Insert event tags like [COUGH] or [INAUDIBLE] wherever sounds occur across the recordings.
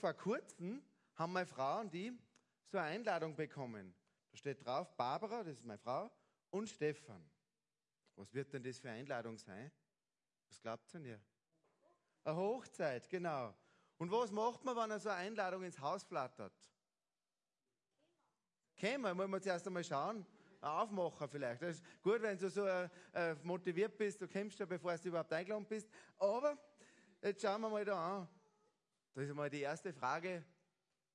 Vor kurzem haben meine Frau und ich so eine Einladung bekommen. Da steht drauf, Barbara, das ist meine Frau, und Stefan. Was wird denn das für eine Einladung sein? Was glaubt ihr denn? Eine Hochzeit, genau. Und was macht man, wenn er so eine Einladung ins Haus flattert? Kämen, muss man zuerst einmal schauen. Aufmacher vielleicht. Das ist gut, wenn du so äh, äh, motiviert bist, du kämpfst ja, bevor du überhaupt eingeladen bist. Aber jetzt schauen wir mal da an. Das ist mal die erste Frage.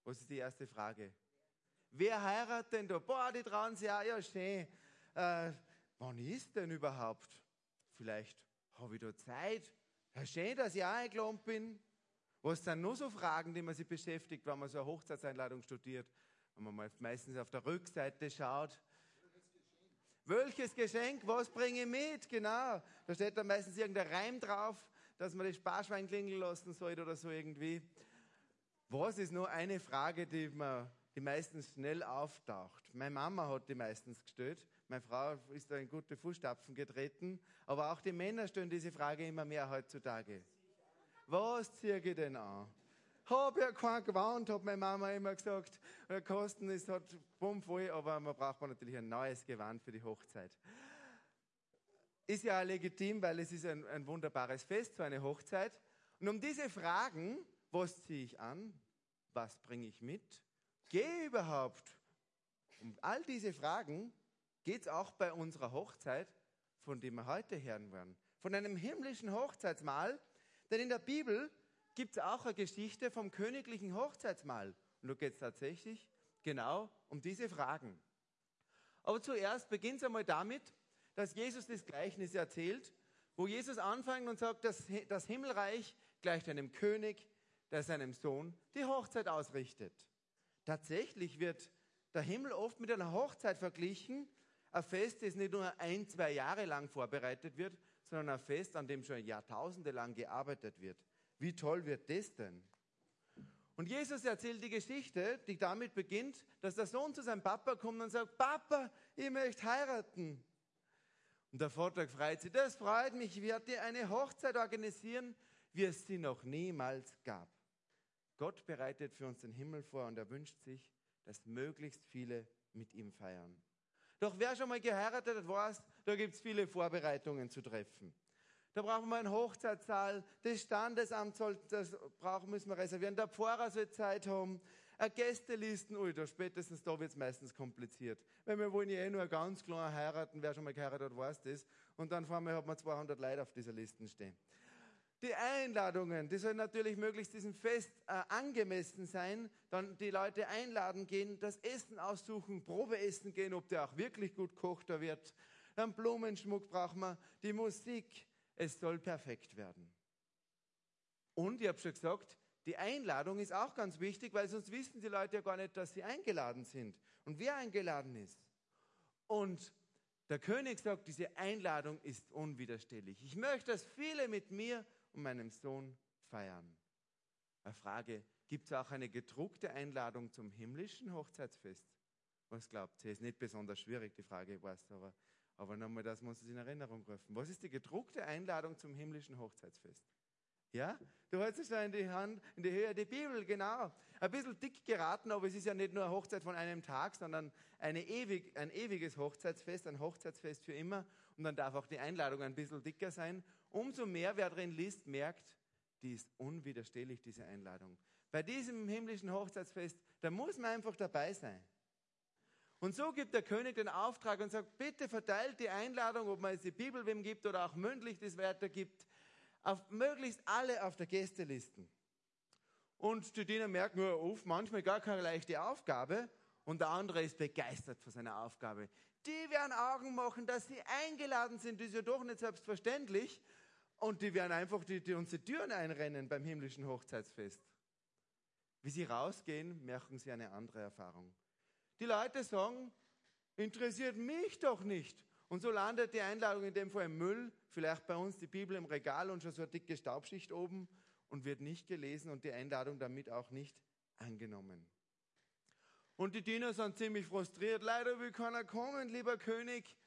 Was ist die erste Frage? Wer heiratet denn da? Boah, die trauen sich auch, ja schön. Äh, wann ist denn überhaupt? Vielleicht habe ich da Zeit. Ja, schön, dass ich auch eingeladen bin. Was sind nur so Fragen, die man sich beschäftigt, wenn man so eine Hochzeitseinladung studiert? Wenn man mal meistens auf der Rückseite schaut. Welches Geschenk? Was bringe ich mit? Genau. Da steht dann meistens irgendein Reim drauf, dass man das Sparschwein klingeln lassen sollte oder so irgendwie. Was ist nur eine Frage, die, man, die meistens schnell auftaucht? Meine Mama hat die meistens gestellt. Meine Frau ist da in gute Fußstapfen getreten. Aber auch die Männer stellen diese Frage immer mehr heutzutage. Was ziehe ich denn an? Hab ja kein Gewand, hat meine Mama immer gesagt. Der Kosten ist halt bummvoll, aber man braucht natürlich ein neues Gewand für die Hochzeit. Ist ja legitim, weil es ist ein, ein wunderbares Fest, so eine Hochzeit. Und um diese Fragen, was ziehe ich an, was bringe ich mit, gehe überhaupt, um all diese Fragen geht es auch bei unserer Hochzeit, von dem wir heute hören werden. Von einem himmlischen Hochzeitsmahl, denn in der Bibel gibt es auch eine Geschichte vom königlichen Hochzeitsmahl. Und da geht es tatsächlich genau um diese Fragen. Aber zuerst beginnt es einmal damit, dass Jesus das Gleichnis erzählt, wo Jesus anfängt und sagt, dass das Himmelreich gleicht einem König, der seinem Sohn die Hochzeit ausrichtet. Tatsächlich wird der Himmel oft mit einer Hochzeit verglichen, ein Fest, das nicht nur ein, zwei Jahre lang vorbereitet wird, sondern ein Fest, an dem schon Jahrtausende lang gearbeitet wird. Wie toll wird das denn? Und Jesus erzählt die Geschichte, die damit beginnt, dass der Sohn zu seinem Papa kommt und sagt, Papa, ich möchte heiraten. Und der Vater freut sich, das freut mich, ich werde dir eine Hochzeit organisieren, wie es sie noch niemals gab. Gott bereitet für uns den Himmel vor und er wünscht sich, dass möglichst viele mit ihm feiern. Doch wer schon mal geheiratet hat, weiß, da gibt es viele Vorbereitungen zu treffen. Da brauchen wir einen Hochzeitssaal, das Standesamt soll, das brauchen, müssen wir reservieren, der Pfarrer soll Zeit haben, eine Gästelisten, da spätestens da wird es meistens kompliziert. Weil wir wollen ja eh nur ganz klar heiraten, wer schon mal geheiratet hat, weiß das. Und dann vor mir hat man 200 Leute auf dieser Liste stehen. Die Einladungen, die sollen natürlich möglichst diesem Fest äh, angemessen sein. Dann die Leute einladen gehen, das Essen aussuchen, Probeessen gehen, ob der auch wirklich gut kocht da wird. Dann Blumenschmuck braucht man, die Musik. Es soll perfekt werden. Und ich habe schon gesagt, die Einladung ist auch ganz wichtig, weil sonst wissen die Leute ja gar nicht, dass sie eingeladen sind und wer eingeladen ist. Und der König sagt, diese Einladung ist unwiderstehlich. Ich möchte, dass viele mit mir und meinem Sohn feiern. Eine Frage, gibt es auch eine gedruckte Einladung zum himmlischen Hochzeitsfest? Was glaubt ihr? Ist nicht besonders schwierig, die Frage, ich weiß, aber, aber nochmal, das muss es in Erinnerung rufen. Was ist die gedruckte Einladung zum himmlischen Hochzeitsfest? Ja? Du hältst es da in die Hand, in die Höhe der Bibel, genau. Ein bisschen dick geraten, aber es ist ja nicht nur eine Hochzeit von einem Tag, sondern eine ewig, ein ewiges Hochzeitsfest, ein Hochzeitsfest für immer. Und dann darf auch die Einladung ein bisschen dicker sein. Umso mehr, wer drin liest, merkt, die ist unwiderstehlich, diese Einladung. Bei diesem himmlischen Hochzeitsfest, da muss man einfach dabei sein. Und so gibt der König den Auftrag und sagt, bitte verteilt die Einladung, ob man jetzt die Bibel wem gibt oder auch mündlich das weitergibt, auf möglichst alle auf der Gästelisten. Und die Diener merken, nur auf, manchmal gar keine leichte Aufgabe. Und der andere ist begeistert von seiner Aufgabe. Die werden Augen machen, dass sie eingeladen sind. Das ist ja doch nicht selbstverständlich. Und die werden einfach die, die unsere Türen einrennen beim himmlischen Hochzeitsfest. Wie sie rausgehen, merken sie eine andere Erfahrung. Die Leute sagen, interessiert mich doch nicht. Und so landet die Einladung in dem Fall im Müll, vielleicht bei uns die Bibel im Regal und schon so eine dicke Staubschicht oben und wird nicht gelesen und die Einladung damit auch nicht angenommen. Und die Diener sind ziemlich frustriert. Leider will keiner kommen, lieber König.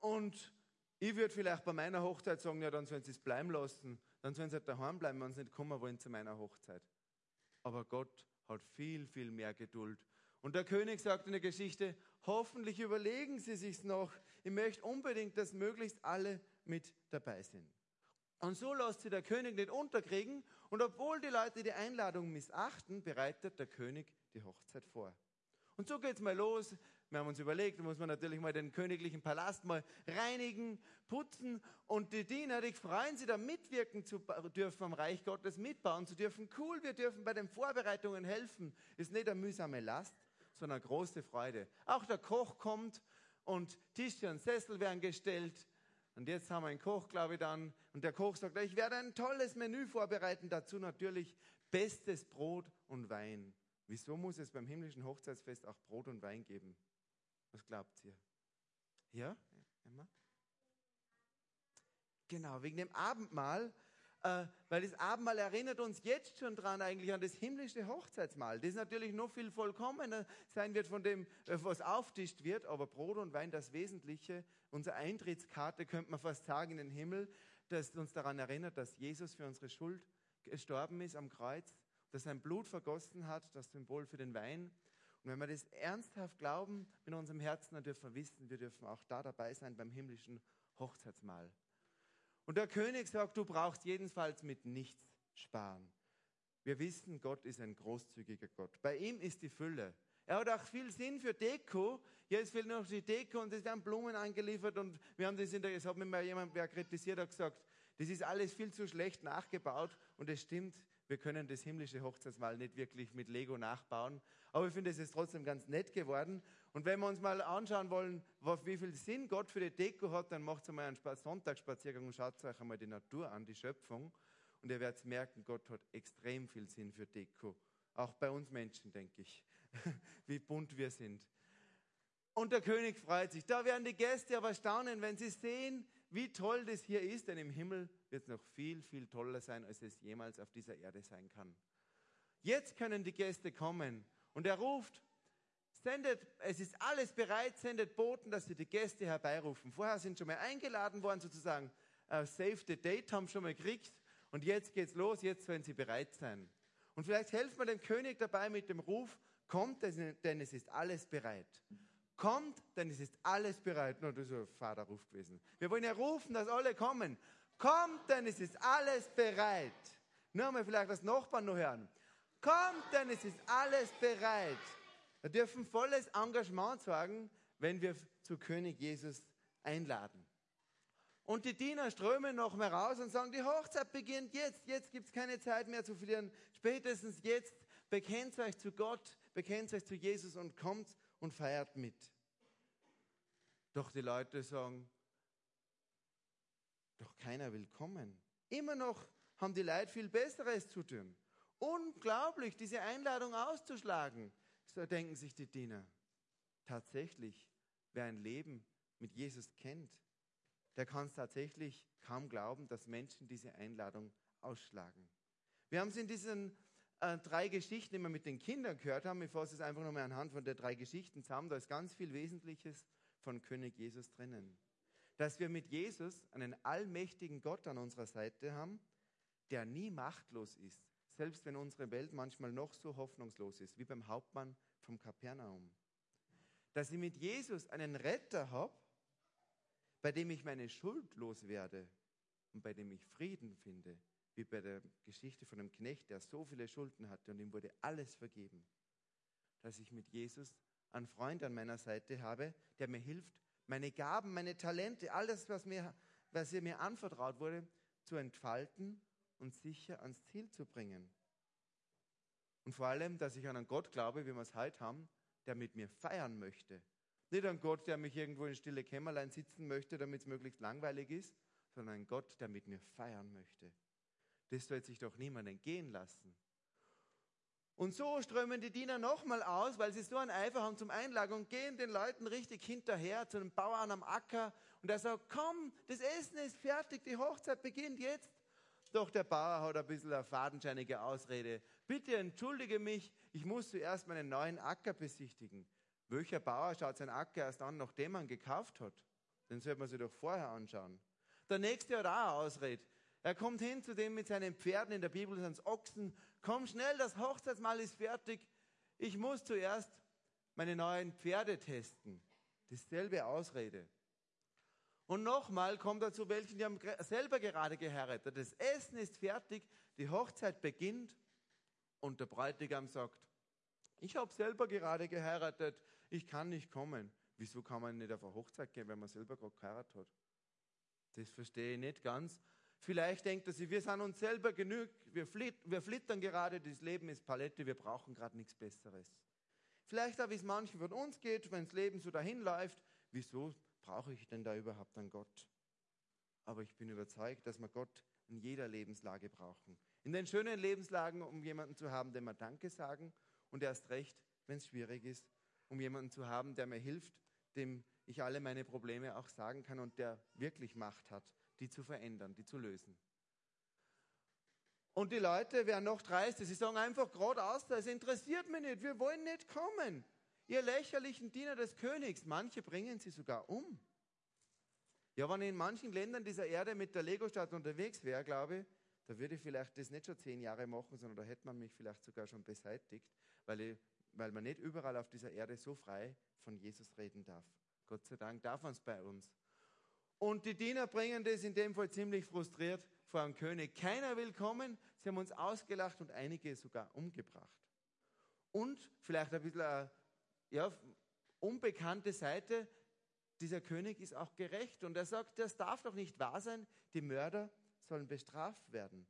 Und ich würde vielleicht bei meiner Hochzeit sagen, ja, dann sollen sie es bleiben lassen. Dann sollen sie halt daheim bleiben, wenn sie nicht kommen wollen zu meiner Hochzeit. Aber Gott hat viel, viel mehr Geduld. Und der König sagt in der Geschichte, hoffentlich überlegen Sie sich's noch. Ich möchte unbedingt, dass möglichst alle mit dabei sind. Und so lässt sich der König nicht unterkriegen. Und obwohl die Leute die Einladung missachten, bereitet der König die Hochzeit vor. Und so geht's mal los. Wir haben uns überlegt, da muss man natürlich mal den königlichen Palast mal reinigen, putzen. Und die Diener, die freuen sich da mitwirken zu dürfen am Reich Gottes, mitbauen zu dürfen. Cool, wir dürfen bei den Vorbereitungen helfen. Ist nicht eine mühsame Last, sondern eine große Freude. Auch der Koch kommt und Tische und Sessel werden gestellt. Und jetzt haben wir einen Koch, glaube ich, dann. Und der Koch sagt, ich werde ein tolles Menü vorbereiten. Dazu natürlich bestes Brot und Wein. Wieso muss es beim himmlischen Hochzeitsfest auch Brot und Wein geben? Was glaubt ihr? Ja, Emma? Genau, wegen dem Abendmahl äh, weil das Abendmahl erinnert uns jetzt schon dran eigentlich an das himmlische Hochzeitsmahl. Das natürlich noch viel vollkommener sein wird von dem, äh, was auftischt wird, aber Brot und Wein das Wesentliche, unsere Eintrittskarte, könnte man fast sagen, in den Himmel, das uns daran erinnert, dass Jesus für unsere Schuld gestorben ist am Kreuz, dass sein Blut vergossen hat, das Symbol für den Wein. Und wenn wir das ernsthaft glauben in unserem Herzen, dann dürfen wir wissen, wir dürfen auch da dabei sein beim himmlischen Hochzeitsmahl. Und der König sagt, du brauchst jedenfalls mit nichts sparen. Wir wissen, Gott ist ein großzügiger Gott. Bei ihm ist die Fülle. Er hat auch viel Sinn für Deko. Jetzt fehlt noch die Deko und es werden Blumen angeliefert und wir haben das in der, es hat mir mal jemand wer kritisiert, hat gesagt, das ist alles viel zu schlecht nachgebaut und es stimmt, wir können das himmlische Hochzeitsmahl nicht wirklich mit Lego nachbauen. Aber ich finde, es ist trotzdem ganz nett geworden. Und wenn wir uns mal anschauen wollen, wie viel Sinn Gott für die Deko hat, dann macht einmal einen Sonntagsspaziergang und schaut euch einmal die Natur an, die Schöpfung. Und ihr werdet merken, Gott hat extrem viel Sinn für Deko. Auch bei uns Menschen, denke ich, [LAUGHS] wie bunt wir sind. Und der König freut sich. Da werden die Gäste aber staunen, wenn sie sehen, wie toll das hier ist, denn im Himmel wird es noch viel, viel toller sein, als es jemals auf dieser Erde sein kann. Jetzt können die Gäste kommen und er ruft, sendet, es ist alles bereit, sendet Boten, dass sie die Gäste herbeirufen. Vorher sind schon mal eingeladen worden, sozusagen, uh, Save the Date haben schon mal gekriegt und jetzt geht's los, jetzt sollen sie bereit sein. Und vielleicht helfen wir dem König dabei mit dem Ruf, kommt, denn es ist alles bereit. Kommt, denn es ist alles bereit. Nur das ist ein Vaterruf gewesen. Wir wollen ja rufen, dass alle kommen. Kommt, denn es ist alles bereit. Nur einmal vielleicht das Nachbarn noch hören. Kommt, denn es ist alles bereit. Wir dürfen volles Engagement sagen, wenn wir zu König Jesus einladen. Und die Diener strömen noch mehr raus und sagen, die Hochzeit beginnt jetzt. Jetzt gibt es keine Zeit mehr zu verlieren. Spätestens jetzt bekennt euch zu Gott, bekennt euch zu Jesus und kommt und feiert mit. Doch die Leute sagen, doch keiner will kommen. Immer noch haben die Leute viel Besseres zu tun. Unglaublich, diese Einladung auszuschlagen. So denken sich die Diener. Tatsächlich, wer ein Leben mit Jesus kennt, der kann es tatsächlich kaum glauben, dass Menschen diese Einladung ausschlagen. Wir haben es in diesen äh, drei Geschichten immer mit den Kindern gehört haben. Ich fasse es einfach nochmal anhand von der drei Geschichten zusammen. Da ist ganz viel Wesentliches von König Jesus drinnen. Dass wir mit Jesus einen allmächtigen Gott an unserer Seite haben, der nie machtlos ist, selbst wenn unsere Welt manchmal noch so hoffnungslos ist, wie beim Hauptmann vom Kapernaum. Dass ich mit Jesus einen Retter habe, bei dem ich meine Schuld loswerde und bei dem ich Frieden finde, wie bei der Geschichte von einem Knecht, der so viele Schulden hatte und ihm wurde alles vergeben. Dass ich mit Jesus einen Freund an meiner Seite habe, der mir hilft, meine Gaben, meine Talente, alles, was mir, was mir anvertraut wurde, zu entfalten und sicher ans Ziel zu bringen. Und vor allem, dass ich an einen Gott glaube, wie wir es heute haben, der mit mir feiern möchte. Nicht an Gott, der mich irgendwo in stille Kämmerlein sitzen möchte, damit es möglichst langweilig ist, sondern ein Gott, der mit mir feiern möchte. Das soll sich doch niemand entgehen lassen. Und so strömen die Diener nochmal aus, weil sie so einen Eifer haben zum Einlagen und gehen den Leuten richtig hinterher zu einem Bauern am Acker. Und er sagt, komm, das Essen ist fertig, die Hochzeit beginnt jetzt. Doch der Bauer hat ein bisschen eine fadenscheinige Ausrede. Bitte entschuldige mich, ich muss zuerst meinen neuen Acker besichtigen. Welcher Bauer schaut seinen Acker erst an, nachdem man gekauft hat? Den sollte man sich doch vorher anschauen. Der nächste hat auch eine Ausrede. Er kommt hin zu dem mit seinen Pferden, in der Bibel sind es Ochsen. Komm schnell, das Hochzeitsmahl ist fertig. Ich muss zuerst meine neuen Pferde testen. Dieselbe Ausrede. Und nochmal kommt er zu welchen, die haben selber gerade geheiratet. Das Essen ist fertig, die Hochzeit beginnt und der Bräutigam sagt, ich habe selber gerade geheiratet, ich kann nicht kommen. Wieso kann man nicht auf eine Hochzeit gehen, wenn man selber gerade geheiratet hat? Das verstehe ich nicht ganz. Vielleicht denkt er sich, wir sind uns selber genug, wir, flitt, wir flittern gerade, das Leben ist Palette, wir brauchen gerade nichts Besseres. Vielleicht auch, wie es manchen von uns geht, wenn das Leben so dahin läuft, wieso brauche ich denn da überhaupt einen Gott? Aber ich bin überzeugt, dass wir Gott in jeder Lebenslage brauchen. In den schönen Lebenslagen, um jemanden zu haben, dem wir Danke sagen und erst recht, wenn es schwierig ist, um jemanden zu haben, der mir hilft, dem ich alle meine Probleme auch sagen kann und der wirklich Macht hat, die zu verändern, die zu lösen. Und die Leute werden noch dreister, sie sagen einfach geradeaus, es interessiert mich nicht, wir wollen nicht kommen. Ihr lächerlichen Diener des Königs, manche bringen sie sogar um. Ja, wenn ich in manchen Ländern dieser Erde mit der Lego-Stadt unterwegs wäre, glaube ich, da würde ich vielleicht das nicht schon zehn Jahre machen, sondern da hätte man mich vielleicht sogar schon beseitigt, weil, ich, weil man nicht überall auf dieser Erde so frei von Jesus reden darf. Gott sei Dank darf man es bei uns. Und die Diener bringen das in dem Fall ziemlich frustriert vor dem König. Keiner will kommen, sie haben uns ausgelacht und einige sogar umgebracht. Und vielleicht ein bisschen eine ja, unbekannte Seite, dieser König ist auch gerecht und er sagt, das darf doch nicht wahr sein, die Mörder sollen bestraft werden.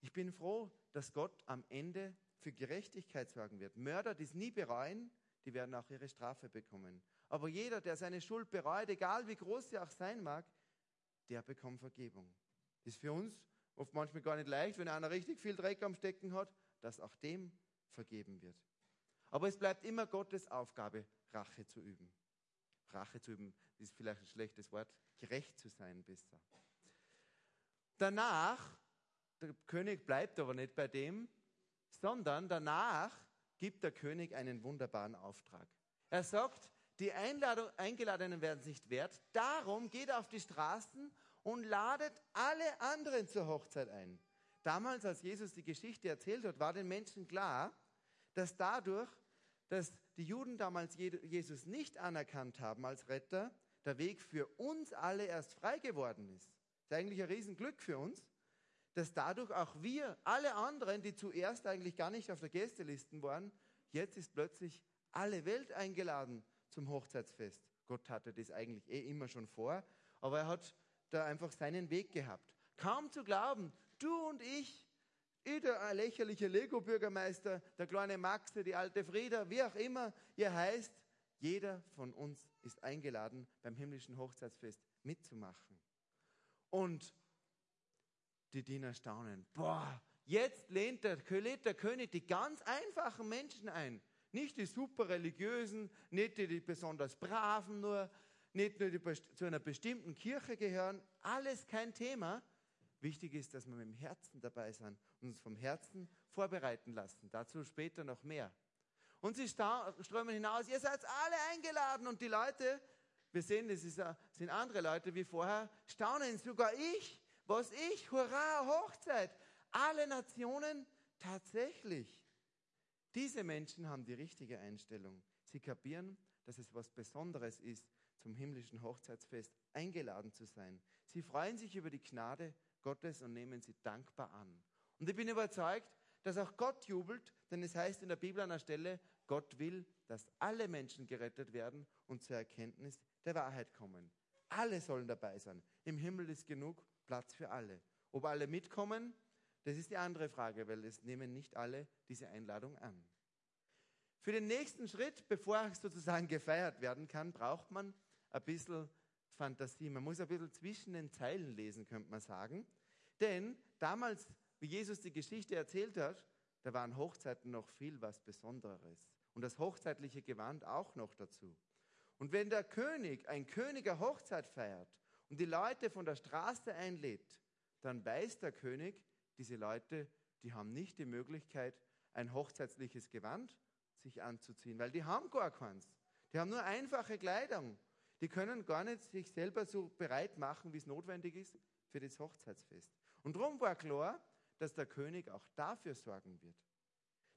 Ich bin froh, dass Gott am Ende für Gerechtigkeit sorgen wird. Mörder, die es nie bereuen, die werden auch ihre Strafe bekommen. Aber jeder, der seine Schuld bereut, egal wie groß sie auch sein mag, der bekommt Vergebung. Ist für uns oft manchmal gar nicht leicht, wenn einer richtig viel Dreck am Stecken hat, dass auch dem vergeben wird. Aber es bleibt immer Gottes Aufgabe, Rache zu üben. Rache zu üben, ist vielleicht ein schlechtes Wort, gerecht zu sein besser. Danach, der König bleibt aber nicht bei dem, sondern danach gibt der König einen wunderbaren Auftrag. Er sagt, die Einladung, Eingeladenen werden es nicht wert, darum geht auf die Straßen und ladet alle anderen zur Hochzeit ein. Damals, als Jesus die Geschichte erzählt hat, war den Menschen klar, dass dadurch, dass die Juden damals Jesus nicht anerkannt haben als Retter, der Weg für uns alle erst frei geworden ist. Das ist eigentlich ein Riesenglück für uns, dass dadurch auch wir, alle anderen, die zuerst eigentlich gar nicht auf der Gästeliste waren, jetzt ist plötzlich alle Welt eingeladen zum Hochzeitsfest. Gott hatte das eigentlich eh immer schon vor, aber er hat da einfach seinen Weg gehabt. Kaum zu glauben, du und ich, ich der lächerliche Lego-Bürgermeister, der kleine Max, die alte Frieda, wie auch immer ihr heißt, jeder von uns ist eingeladen, beim himmlischen Hochzeitsfest mitzumachen. Und die Diener staunen. Boah, jetzt lehnt der, lädt der König die ganz einfachen Menschen ein. Nicht die super religiösen, nicht die, die besonders braven nur, nicht nur die zu einer bestimmten Kirche gehören. Alles kein Thema. Wichtig ist, dass wir mit dem Herzen dabei sind und uns vom Herzen vorbereiten lassen. Dazu später noch mehr. Und sie strömen hinaus. Ihr seid alle eingeladen und die Leute wir sehen, es sind andere Leute wie vorher, staunen, sogar ich, was ich, hurra, Hochzeit. Alle Nationen tatsächlich. Diese Menschen haben die richtige Einstellung. Sie kapieren, dass es was Besonderes ist, zum himmlischen Hochzeitsfest eingeladen zu sein. Sie freuen sich über die Gnade Gottes und nehmen sie dankbar an. Und ich bin überzeugt, dass auch Gott jubelt, denn es heißt in der Bibel an der Stelle, Gott will, dass alle Menschen gerettet werden und zur Erkenntnis der Wahrheit kommen. Alle sollen dabei sein. Im Himmel ist genug Platz für alle. Ob alle mitkommen, das ist die andere Frage, weil es nehmen nicht alle diese Einladung an. Für den nächsten Schritt, bevor sozusagen gefeiert werden kann, braucht man ein bisschen Fantasie. Man muss ein bisschen zwischen den Zeilen lesen, könnte man sagen. Denn damals, wie Jesus die Geschichte erzählt hat, da waren Hochzeiten noch viel was Besonderes. Und das hochzeitliche Gewand auch noch dazu. Und wenn der König, ein König eine Hochzeit feiert und die Leute von der Straße einlädt, dann weiß der König, diese Leute, die haben nicht die Möglichkeit, ein hochzeitliches Gewand sich anzuziehen, weil die haben gar keins. Die haben nur einfache Kleidung. Die können gar nicht sich selber so bereit machen, wie es notwendig ist für das Hochzeitsfest. Und darum war klar, dass der König auch dafür sorgen wird.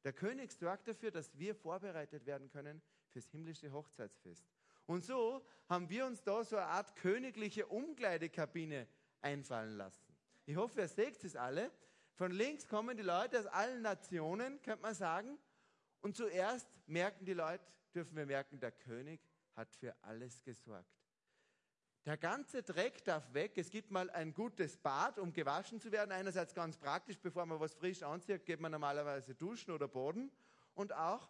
Der König sorgt dafür, dass wir vorbereitet werden können fürs himmlische Hochzeitsfest. Und so haben wir uns da so eine Art königliche Umkleidekabine einfallen lassen. Ich hoffe, ihr seht es alle. Von links kommen die Leute aus allen Nationen, könnte man sagen. Und zuerst merken die Leute, dürfen wir merken, der König hat für alles gesorgt. Der ganze Dreck darf weg. Es gibt mal ein gutes Bad, um gewaschen zu werden. Einerseits ganz praktisch, bevor man was frisch anzieht, geht man normalerweise duschen oder Boden. Und auch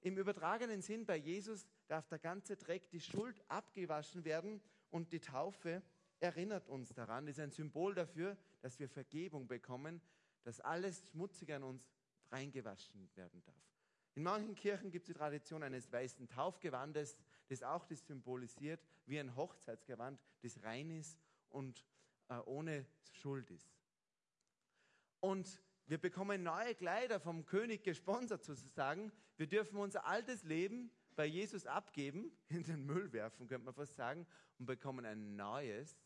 im übertragenen Sinn bei Jesus darf der ganze Dreck, die Schuld abgewaschen werden und die Taufe erinnert uns daran, ist ein Symbol dafür, dass wir Vergebung bekommen, dass alles Schmutzige an uns reingewaschen werden darf. In manchen Kirchen gibt es die Tradition eines weißen Taufgewandes, das auch das symbolisiert, wie ein Hochzeitsgewand, das rein ist und äh, ohne Schuld ist. Und wir bekommen neue Kleider vom König gesponsert sozusagen. Wir dürfen unser altes Leben bei Jesus abgeben, [LAUGHS] in den Müll werfen, könnte man fast sagen, und bekommen ein neues,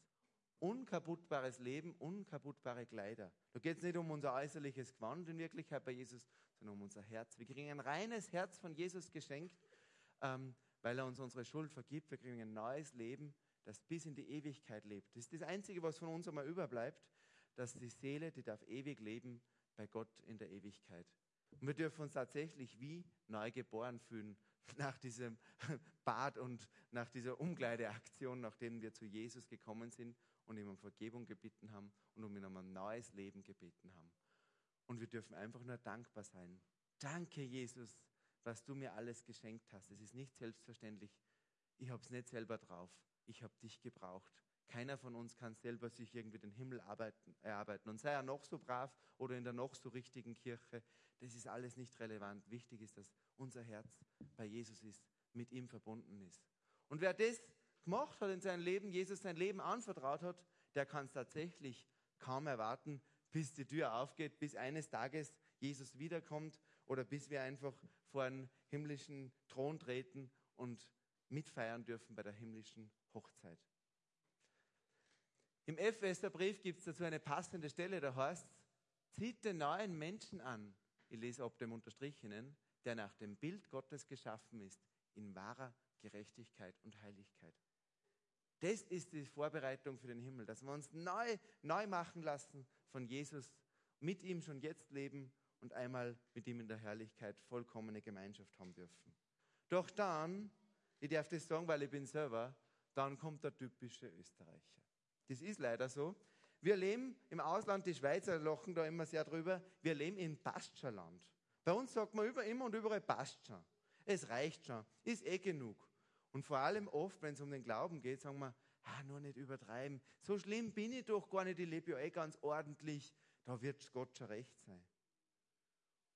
unkaputtbares Leben, unkaputtbare Kleider. Da geht es nicht um unser äußerliches Gewand in Wirklichkeit bei Jesus, sondern um unser Herz. Wir kriegen ein reines Herz von Jesus geschenkt, ähm, weil er uns unsere Schuld vergibt. Wir kriegen ein neues Leben, das bis in die Ewigkeit lebt. Das ist das Einzige, was von uns einmal überbleibt, dass die Seele, die darf ewig leben bei Gott in der Ewigkeit. Und wir dürfen uns tatsächlich wie neu geboren fühlen [LAUGHS] nach diesem [LAUGHS] Bad und nach dieser Umkleideaktion, nachdem wir zu Jesus gekommen sind und ihm um Vergebung gebeten haben und um ihn um ein neues Leben gebeten haben. Und wir dürfen einfach nur dankbar sein. Danke, Jesus, was du mir alles geschenkt hast. Es ist nicht selbstverständlich. Ich habe es nicht selber drauf. Ich habe dich gebraucht. Keiner von uns kann selber sich irgendwie den Himmel arbeiten, erarbeiten. Und sei er noch so brav oder in der noch so richtigen Kirche, das ist alles nicht relevant. Wichtig ist, dass unser Herz bei Jesus ist, mit ihm verbunden ist. Und wer das gemacht hat in seinem Leben, Jesus sein Leben anvertraut hat, der kann es tatsächlich kaum erwarten, bis die Tür aufgeht, bis eines Tages Jesus wiederkommt oder bis wir einfach vor einen himmlischen Thron treten und mitfeiern dürfen bei der himmlischen Hochzeit. Im Epheserbrief gibt es dazu eine passende Stelle, da heißt, zieht den neuen Menschen an, ich lese ab dem Unterstrichenen, der nach dem Bild Gottes geschaffen ist, in wahrer Gerechtigkeit und Heiligkeit. Das ist die Vorbereitung für den Himmel, dass wir uns neu, neu machen lassen von Jesus, mit ihm schon jetzt leben und einmal mit ihm in der Herrlichkeit vollkommene Gemeinschaft haben dürfen. Doch dann, ich darf das sagen, weil ich bin selber, dann kommt der typische Österreicher. Das ist leider so. Wir leben im Ausland, die Schweizer lachen da immer sehr drüber, wir leben in Pastscherland. Bei uns sagt man immer und überall passt schon. Es reicht schon, ist eh genug. Und vor allem oft, wenn es um den Glauben geht, sagen wir, ah, nur nicht übertreiben. So schlimm bin ich doch gar nicht, ich lebe ja eh ganz ordentlich, da wird Gott schon recht sein.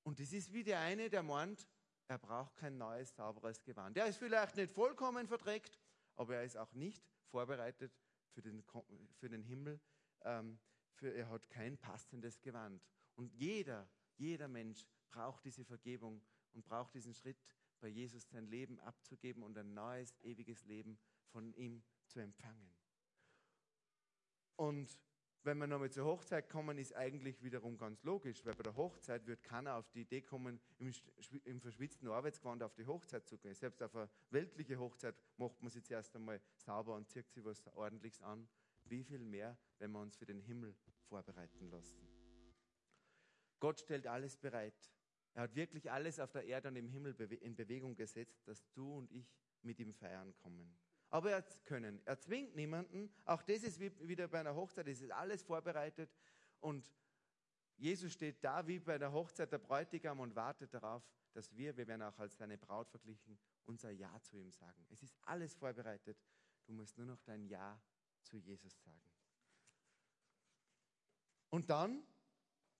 Und das ist wie der eine, der meint, er braucht kein neues, sauberes Gewand. Er ist vielleicht nicht vollkommen verdreckt, aber er ist auch nicht vorbereitet für den, für den Himmel. Ähm, für, er hat kein passendes Gewand. Und jeder, jeder Mensch braucht diese Vergebung und braucht diesen Schritt bei Jesus sein Leben abzugeben und ein neues, ewiges Leben von ihm zu empfangen. Und wenn wir nochmal zur Hochzeit kommen, ist eigentlich wiederum ganz logisch, weil bei der Hochzeit wird keiner auf die Idee kommen, im, im verschwitzten Arbeitsgewand auf die Hochzeit zu gehen. Selbst auf eine weltliche Hochzeit macht man sich zuerst einmal sauber und zieht sich was ordentliches an. Wie viel mehr, wenn wir uns für den Himmel vorbereiten lassen. Gott stellt alles bereit. Er hat wirklich alles auf der Erde und im Himmel in Bewegung gesetzt, dass du und ich mit ihm feiern kommen. Aber er können. Er zwingt niemanden. Auch das ist wie, wieder bei einer Hochzeit. Es ist alles vorbereitet. Und Jesus steht da wie bei der Hochzeit der Bräutigam und wartet darauf, dass wir, wir werden auch als seine Braut verglichen, unser Ja zu ihm sagen. Es ist alles vorbereitet. Du musst nur noch dein Ja zu Jesus sagen. Und dann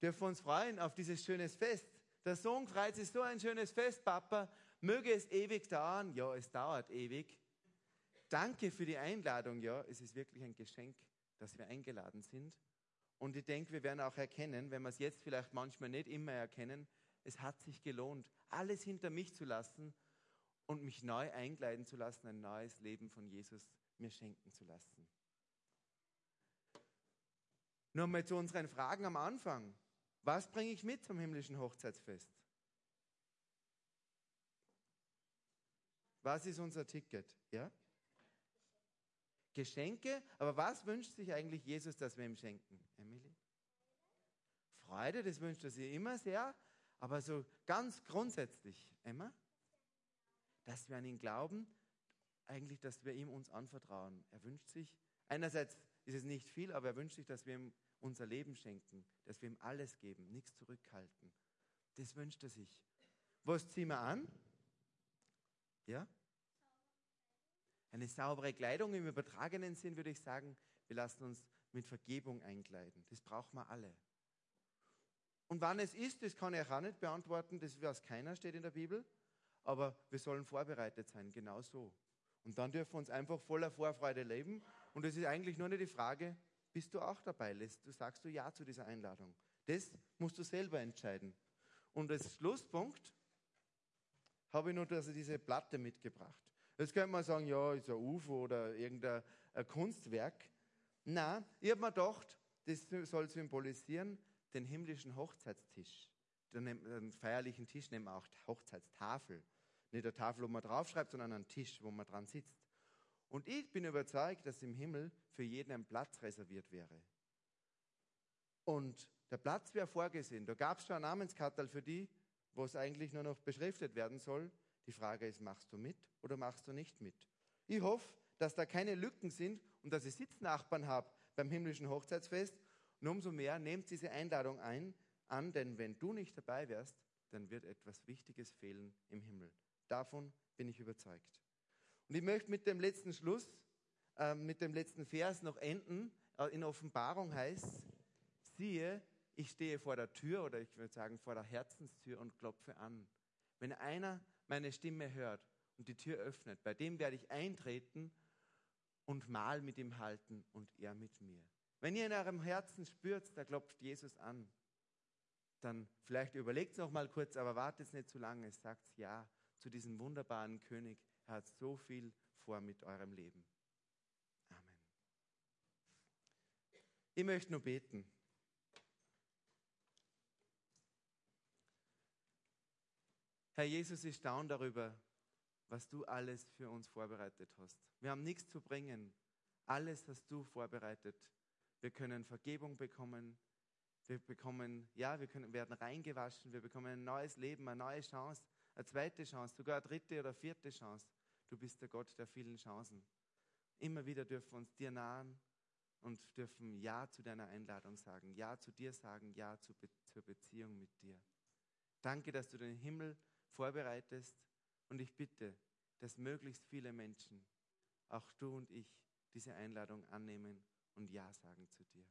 dürfen wir uns freuen auf dieses schönes Fest. Der Sohn freut sich so ein schönes Fest, Papa. Möge es ewig dauern. Ja, es dauert ewig. Danke für die Einladung. Ja, es ist wirklich ein Geschenk, dass wir eingeladen sind. Und ich denke, wir werden auch erkennen, wenn wir es jetzt vielleicht manchmal nicht immer erkennen, es hat sich gelohnt, alles hinter mich zu lassen und mich neu einkleiden zu lassen, ein neues Leben von Jesus mir schenken zu lassen. Nochmal zu unseren Fragen am Anfang. Was bringe ich mit zum himmlischen Hochzeitsfest? Was ist unser Ticket? Ja? Geschenke, aber was wünscht sich eigentlich Jesus, dass wir ihm schenken, Emily? Freude, das wünscht er sich immer sehr, aber so ganz grundsätzlich, Emma, dass wir an ihn glauben, eigentlich, dass wir ihm uns anvertrauen. Er wünscht sich, einerseits ist es nicht viel, aber er wünscht sich, dass wir ihm unser Leben schenken, dass wir ihm alles geben, nichts zurückhalten. Das wünscht er sich. Was ziehen wir an? Ja? Eine saubere Kleidung im übertragenen Sinn würde ich sagen, wir lassen uns mit Vergebung einkleiden. Das brauchen wir alle. Und wann es ist, das kann ich auch nicht beantworten, das weiß keiner, steht in der Bibel. Aber wir sollen vorbereitet sein, genau so. Und dann dürfen wir uns einfach voller Vorfreude leben. Und es ist eigentlich nur nicht die Frage, bist du auch dabei? Du sagst du Ja zu dieser Einladung. Das musst du selber entscheiden. Und als Schlusspunkt habe ich noch also diese Platte mitgebracht. Jetzt könnte man sagen, ja, ist ein UFO oder irgendein Kunstwerk. Na, ich habe mir gedacht, das soll symbolisieren den himmlischen Hochzeitstisch. Den feierlichen Tisch nennen wir auch Hochzeitstafel. Nicht eine Tafel, wo man draufschreibt, sondern einen Tisch, wo man dran sitzt. Und ich bin überzeugt, dass im Himmel für jeden ein Platz reserviert wäre. Und der Platz wäre vorgesehen. Da gab es schon ein Namenskattel für die, wo es eigentlich nur noch beschriftet werden soll. Die Frage ist, machst du mit oder machst du nicht mit? Ich hoffe, dass da keine Lücken sind und dass ich Sitznachbarn habe beim himmlischen Hochzeitsfest. Und umso mehr nehmt diese Einladung ein, an, denn wenn du nicht dabei wärst, dann wird etwas Wichtiges fehlen im Himmel. Davon bin ich überzeugt. Und ich möchte mit dem letzten Schluss, äh, mit dem letzten Vers noch enden. Äh, in Offenbarung heißt, siehe, ich stehe vor der Tür oder ich würde sagen vor der Herzenstür und klopfe an. Wenn einer meine Stimme hört und die Tür öffnet, bei dem werde ich eintreten und Mahl mit ihm halten und er mit mir. Wenn ihr in eurem Herzen spürt, da klopft Jesus an, dann vielleicht überlegt es noch mal kurz, aber wartet nicht zu lange, sagt ja zu diesem wunderbaren König. Er hat so viel vor mit eurem Leben. Amen. Ich möchte nur beten. Herr Jesus, ich staune darüber, was du alles für uns vorbereitet hast. Wir haben nichts zu bringen. Alles hast du vorbereitet. Wir können Vergebung bekommen. Wir bekommen, ja, wir können, werden reingewaschen. Wir bekommen ein neues Leben, eine neue Chance eine zweite Chance, sogar eine dritte oder vierte Chance. Du bist der Gott der vielen Chancen. Immer wieder dürfen wir uns dir nahen und dürfen Ja zu deiner Einladung sagen, Ja zu dir sagen, Ja zu Be zur Beziehung mit dir. Danke, dass du den Himmel vorbereitest und ich bitte, dass möglichst viele Menschen, auch du und ich, diese Einladung annehmen und Ja sagen zu dir.